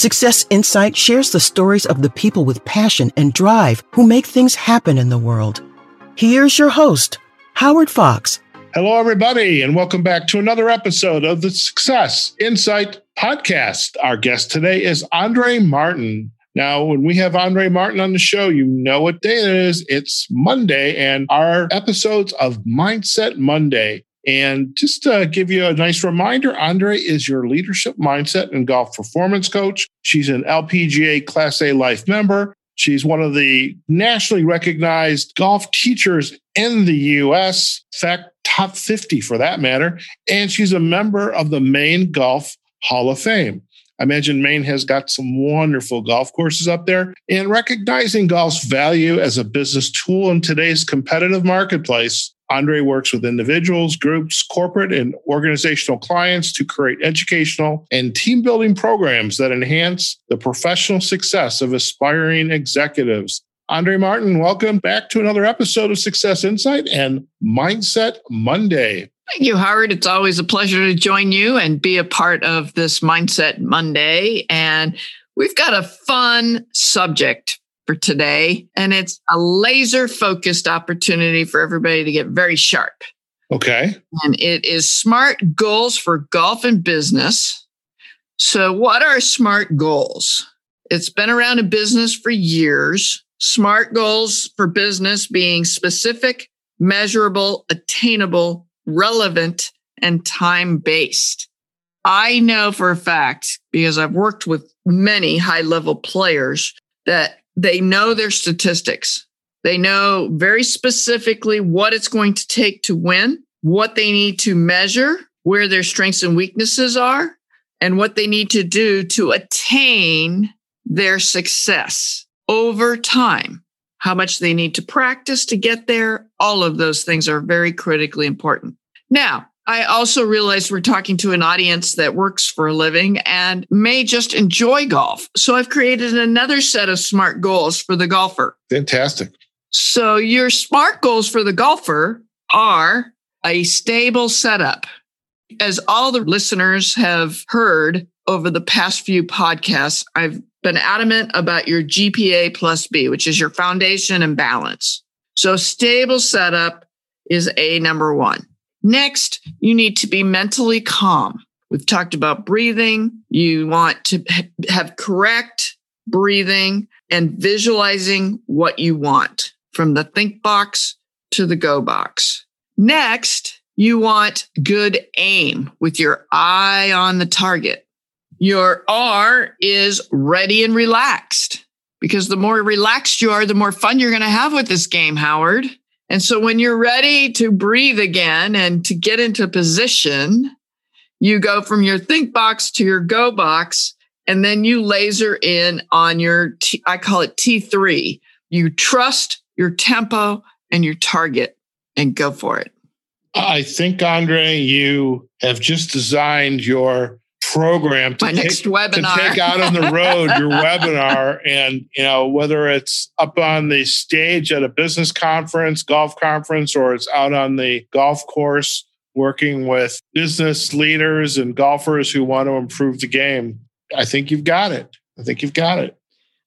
Success Insight shares the stories of the people with passion and drive who make things happen in the world. Here's your host, Howard Fox. Hello, everybody, and welcome back to another episode of the Success Insight podcast. Our guest today is Andrée Martin. Now, when we have Andrée Martin on the show, you know what day it is. It's Monday, and our episodes of Mindset Monday. And just to give you a nice reminder, Andrée is your leadership mindset and golf performance coach. She's an LPGA Class A Life member. She's one of the nationally recognized golf teachers in the US, in fact, top 50 for that matter. And she's a member of the Maine Golf Hall of Fame. I imagine Maine has got some wonderful golf courses up there. And recognizing golf's value as a business tool in today's competitive marketplace, Andrée works with individuals, groups, corporate, and organizational clients to create educational and team building programs that enhance the professional success of aspiring executives. Andrée Martin, welcome back to another episode of Success Insight and Mindset Monday. Thank you, Howard. It's always a pleasure to join you and be a part of this Mindset Monday. And we've got a fun subject for today, and it's a laser focused opportunity for everybody to get very sharp. Okay. And it is smart goals for golf and business. So, what are smart goals? It's been around in business for years. Smart goals for business being specific, measurable, attainable, relevant, and time based. I know for a fact, because I've worked with many high level players, that they know their statistics. They know very specifically what it's going to take to win, what they need to measure, where their strengths and weaknesses are, and what they need to do to attain their success over time. How much they need to practice to get there. All of those things are very critically important. Now, I also realize we're talking to an audience that works for a living and may just enjoy golf. So I've created another set of smart goals for the golfer. Fantastic. So your smart goals for the golfer are a stable setup. As all the listeners have heard over the past few podcasts, I've been adamant about your GPA plus B, which is your foundation and balance. So stable setup is a number one. Next, you need to be mentally calm. We've talked about breathing. You want to have correct breathing and visualizing what you want from the think box to the go box. Next, you want good aim with your eye on the target. Your R is ready and relaxed because the more relaxed you are, the more fun you're going to have with this game, Howard. And so when you're ready to breathe again and to get into position, you go from your think box to your go box, and then you laser in on your, T, I call it T3. You trust your tempo and your target and go for it. I think, Andrée, you have just designed your program to, My take, next webinar. to take out on the road your webinar. And you know whether it's up on the stage at a business conference golf conference or it's out on the golf course working with business leaders and golfers who want to improve the game i think you've got it. I think you've got it.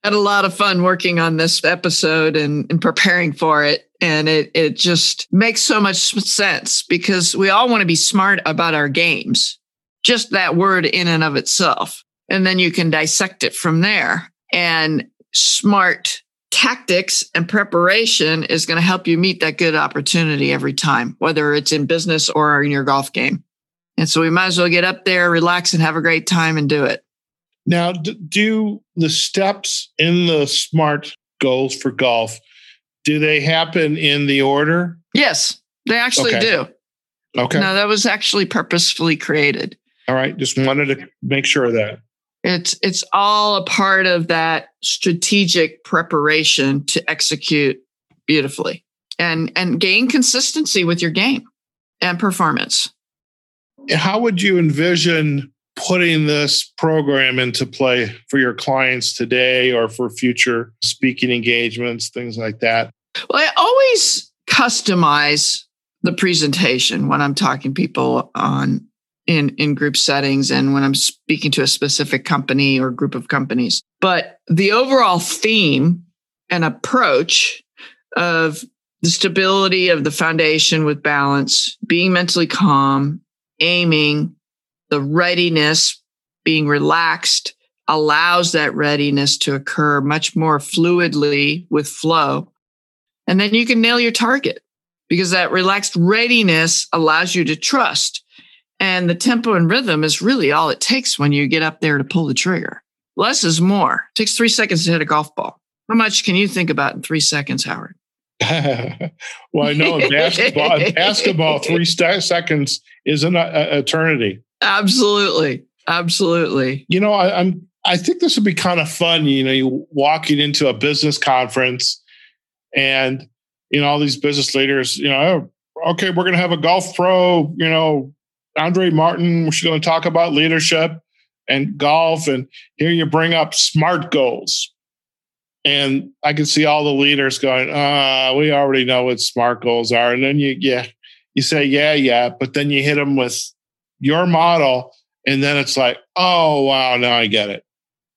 Had a lot of fun working on this episode and, and preparing for it. And it it just makes so much sense because we all want to be smart about our games just that word in and of itself. And then you can dissect it from there. And smart tactics and preparation is going to help you meet that good opportunity every time, whether it's in business or in your golf game. And so we might as well get up there, relax, and have a great time and do it. Now, do the steps in the SMART goals for golf, do they happen in the order? Yes, they actually okay. do. Okay. Now, that was actually purposefully created. All right. Just wanted to make sure of that. It's it's all a part of that strategic preparation to execute beautifully and and gain consistency with your game and performance. How would you envision putting this program into play for your clients today or for future speaking engagements, things like that? Well, I always customize the presentation when I'm talking people on in in group settings and when I'm speaking to a specific company or group of companies. But the overall theme and approach of the stability of the foundation with balance, being mentally calm, aiming, the readiness, being relaxed allows that readiness to occur much more fluidly with flow. And then you can nail your target because that relaxed readiness allows you to trust. And the tempo and rhythm is really all it takes when you get up there to pull the trigger. Less is more. It takes three seconds to hit a golf ball. How much can you think about in three seconds, Howard? well, I know in basketball, in basketball, three seconds is an uh, eternity. Absolutely, absolutely. You know, I, I'm. I think this would be kind of fun. You know, you walking into a business conference, and you know all these business leaders. You know, oh, okay, we're going to have a golf pro. You know, Andrée Martin. We're going to talk about leadership and golf, and here you bring up smart goals and I can see all the leaders going, uh, we already know what smart goals are. And then you, yeah, you say, yeah, yeah. But then you hit them with your model. And then it's like, oh, wow, now I get it.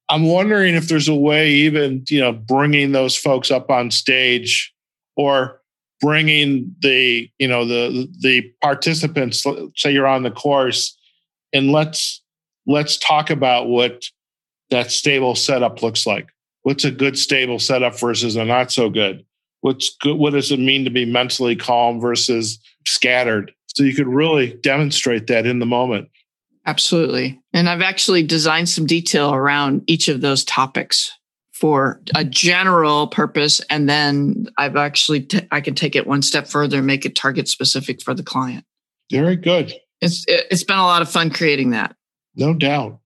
I'm wondering if there's a way, even, you know, bringing those folks up on stage or bringing the, you know, the, the participants, say you're on the course and let's, let's talk about what that stable setup looks like. What's a good stable setup versus a not so good? What's good what does it mean to be mentally calm versus scattered? So you could really demonstrate that in the moment. Absolutely. And i've actually designed some detail around each of those topics for a general purpose and then i've actually t- I can take it one step further and make it target specific for the client. Very good. It's it's been a lot of fun creating that. No doubt.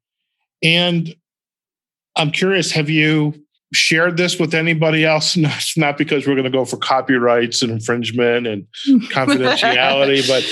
And i'm curious have you shared this with anybody else. Not, not because we're going to go for copyrights and infringement and confidentiality, but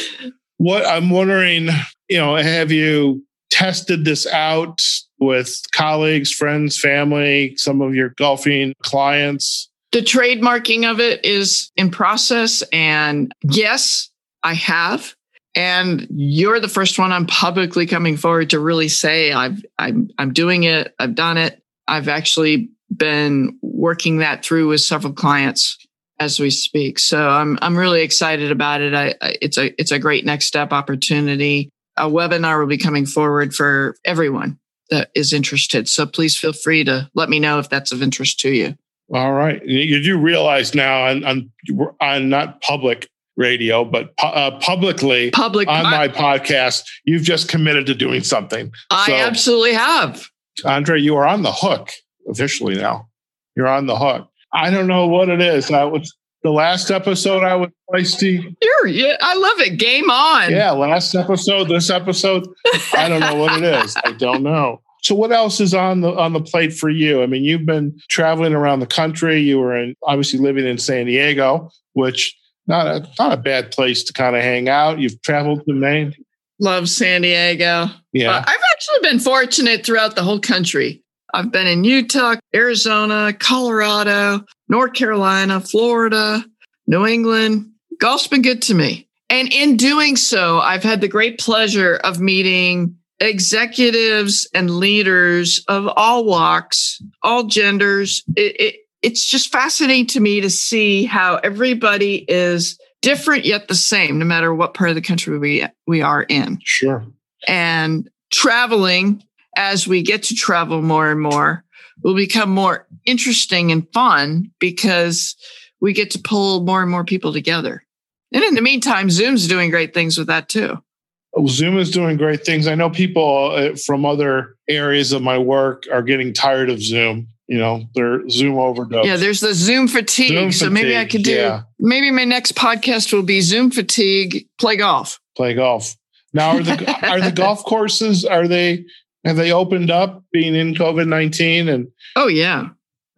what I'm wondering, you know, have you tested this out with colleagues, friends, family, some of your golfing clients? The trademarking of it is in process. And yes, I have. And you're the first one I'm publicly coming forward to really say I've I'm I'm doing it. I've done it. I've actually been working that through with several clients as we speak. So I'm I'm really excited about it. I, I, it's a it's a great next step opportunity. A webinar will be coming forward for everyone that is interested. So please feel free to let me know if that's of interest to you. All right, you do realize now on on, on not public radio, but uh, publicly public on my podcast, you've just committed to doing something. I so, absolutely have. Andrée, you are on the hook officially now. You're on the hook. I don't know what it is. I was the last episode I was feisty. Sure, yeah, I love it. Game on. Yeah, last episode, this episode, I don't know what it is. I don't know. So what else is on the on the plate for you? I mean, you've been traveling around the country. You were in obviously living in San Diego, which not a not a bad place to kind of hang out. You've traveled to Maine. Love San Diego. Yeah. Uh, I've actually been fortunate throughout the whole country. I've been in Utah, Arizona, Colorado, North Carolina, Florida, New England. Golf's been good to me. And in doing so, I've had the great pleasure of meeting executives and leaders of all walks, all genders. It, it, it's just fascinating to me to see how everybody is different yet the same, no matter what part of the country we, we are in. Sure. And traveling as we get to travel more and more will become more interesting and fun because we get to pull more and more people together. And in the meantime, Zoom's doing great things with that too. Zoom is doing great things. I know people uh, from other areas of my work are getting tired of Zoom. You know, they're Zoom overdose. Yeah, there's the Zoom fatigue. Zoom so maybe I could do, yeah. maybe my next podcast will be Zoom fatigue, play golf. Play golf. Now, are the, are the golf courses, are they have they opened up being in COVID 19? And oh, yeah.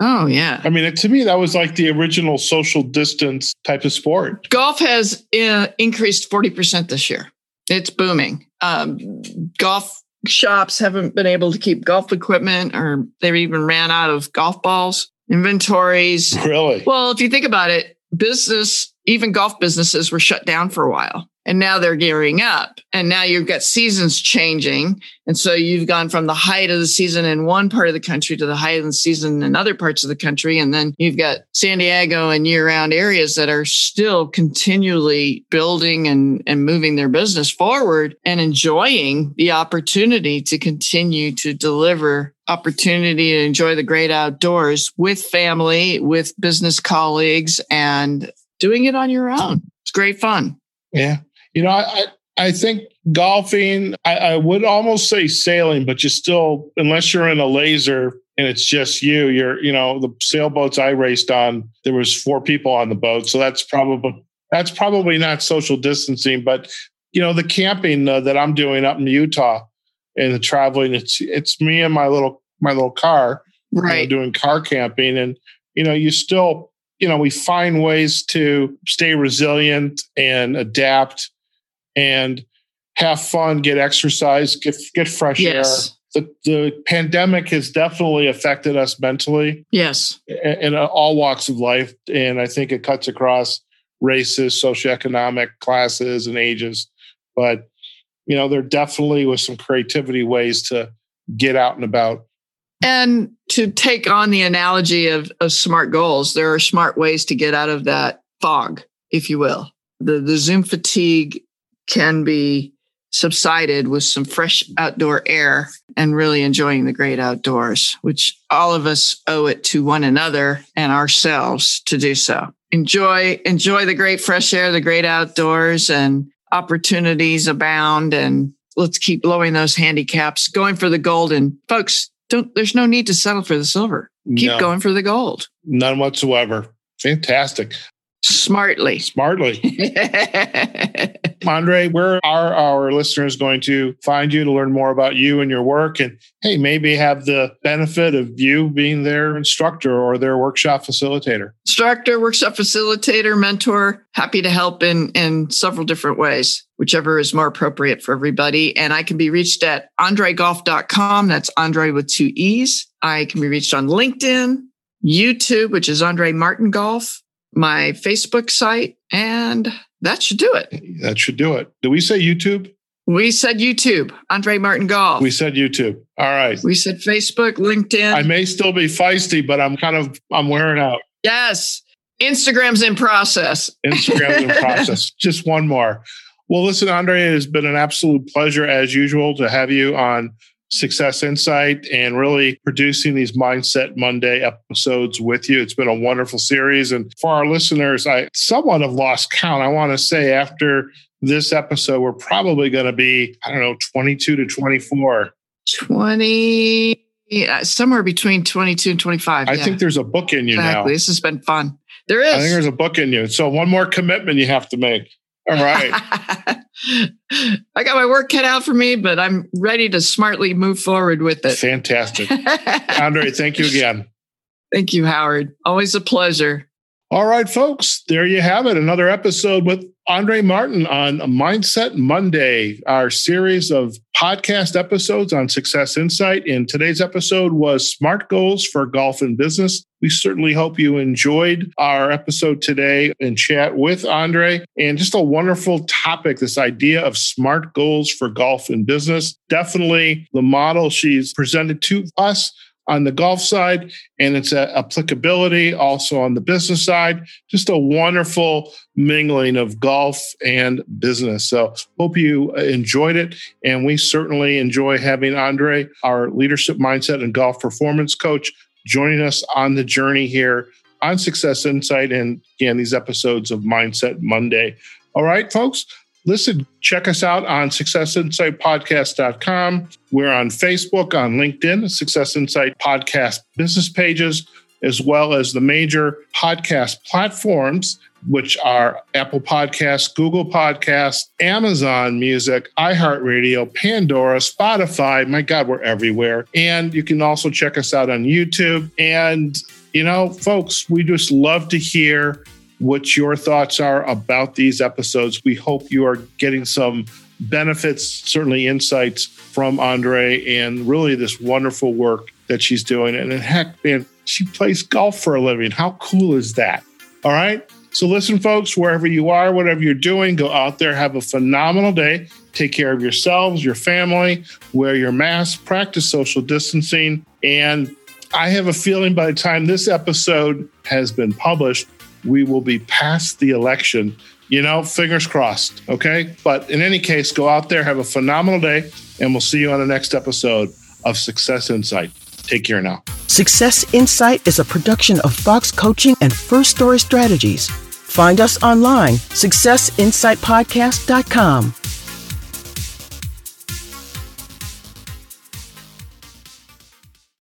Oh, yeah. I mean, to me, that was like the original social distance type of sport. Golf has uh, increased 40% this year. It's booming. Um, golf shops haven't been able to keep golf equipment or they even ran out of golf balls, inventories. Really? Well, if you think about it, business, even golf businesses were shut down for a while. And now they're gearing up. And now you've got seasons changing. And so you've gone from the height of the season in one part of the country to the height of the season in other parts of the country. And then you've got San Diego and year round areas that are still continually building and, and moving their business forward and enjoying the opportunity to continue to deliver opportunity to enjoy the great outdoors with family, with business colleagues, and doing it on your own. It's great fun. Yeah. You know, I, I think golfing, I, I would almost say sailing, but you still, unless you're in a laser and it's just you, you're, you know, the sailboats I raced on, there was four people on the boat. So that's probably, that's probably not social distancing, but you know, the camping uh, that I'm doing up in Utah and the traveling, it's, it's me and my little, my little car, right. You know, doing car camping. And, you know, you still, you know, we find ways to stay resilient and adapt and have fun, get exercise, get get fresh yes. air. The, the pandemic has definitely affected us mentally. Yes. In, in uh, all walks of life. And I think it cuts across races, socioeconomic classes, and ages. But, you know, there definitely was some creativity ways to get out and about. And to take on the analogy of, of smart goals, there are smart ways to get out of that fog, if you will. The, the Zoom fatigue can be subsided with some fresh outdoor air and really enjoying the great outdoors, which all of us owe it to one another and ourselves to do so. Enjoy, enjoy the great fresh air, the great outdoors and opportunities abound. And let's keep blowing those handicaps, going for the gold. And folks, don't, there's no need to settle for the silver. Keep no, going for the gold. None whatsoever. Fantastic. Smartly. Smartly. Andrée, where are our listeners going to find you to learn more about you and your work? And hey, maybe have the benefit of you being their instructor or their workshop facilitator. Instructor, workshop facilitator, mentor, happy to help in, in several different ways, whichever is more appropriate for everybody. And I can be reached at andreegolf.com. That's Andrée with two E's. I can be reached on LinkedIn, YouTube, which is Andrée Martin Golf my Facebook site, and that should do it. That should do it. Did we say YouTube? We said YouTube, Andrée Martin Golf. We said YouTube. All right. We said Facebook, LinkedIn. I may still be feisty, but I'm kind of I'm wearing out. Yes. Instagram's in process. Instagram's in process. Just one more. Well, listen, Andrée, it has been an absolute pleasure as usual to have you on Success Insight and really producing these Mindset Monday episodes with you. It's been a wonderful series. And for our listeners, I somewhat have lost count. I want to say after this episode, we're probably going to be, I don't know, 22 to 24. 20, uh, somewhere between 22 and 25. I yeah. think there's a book in you exactly. now. This has been fun. There is. I think there's a book in you. So one more commitment you have to make. All right. I got my work cut out for me, but I'm ready to smartly move forward with it. Fantastic. Andrée, thank you again. Thank you, Howard. Always a pleasure. All right, folks, there you have it. Another episode with Andrée Martin on Mindset Monday, our series of podcast episodes on Success Insight. And today's episode was Smart Goals for Golf and Business. We certainly hope you enjoyed our episode today and chat with Andrée. And just a wonderful topic this idea of smart goals for golf and business. Definitely the model she's presented to us on the golf side and its uh, applicability also on the business side. Just a wonderful mingling of golf and business. So, hope you uh, enjoyed it. And we certainly enjoy having Andrée, our leadership mindset and golf performance coach, joining us on the journey here on Success Insight and again, these episodes of Mindset Monday. All right, folks listen, check us out on successinsightpodcast.com. We're on Facebook, on LinkedIn, Success Insight Podcast business pages, as well as the major podcast platforms, which are Apple Podcasts, Google Podcasts, Amazon Music, iHeartRadio, Pandora, Spotify. My God, we're everywhere. And you can also check us out on YouTube. And, you know, folks, we just love to hear what your thoughts are about these episodes. We hope you are getting some benefits, certainly insights from Andrée and really this wonderful work that she's doing. And then heck, man, she plays golf for a living. How cool is that? All right. So, listen, folks, wherever you are, whatever you're doing, go out there, have a phenomenal day. Take care of yourselves, your family, wear your mask, practice social distancing. And I have a feeling by the time this episode has been published, we will be past the election. You know, fingers crossed. Okay. But in any case, go out there, have a phenomenal day, and we'll see you on the next episode of Success Insight. Take care now. Success Insight is a production of Fox Coaching and First Story Strategies. Find us online, successinsightpodcast.com.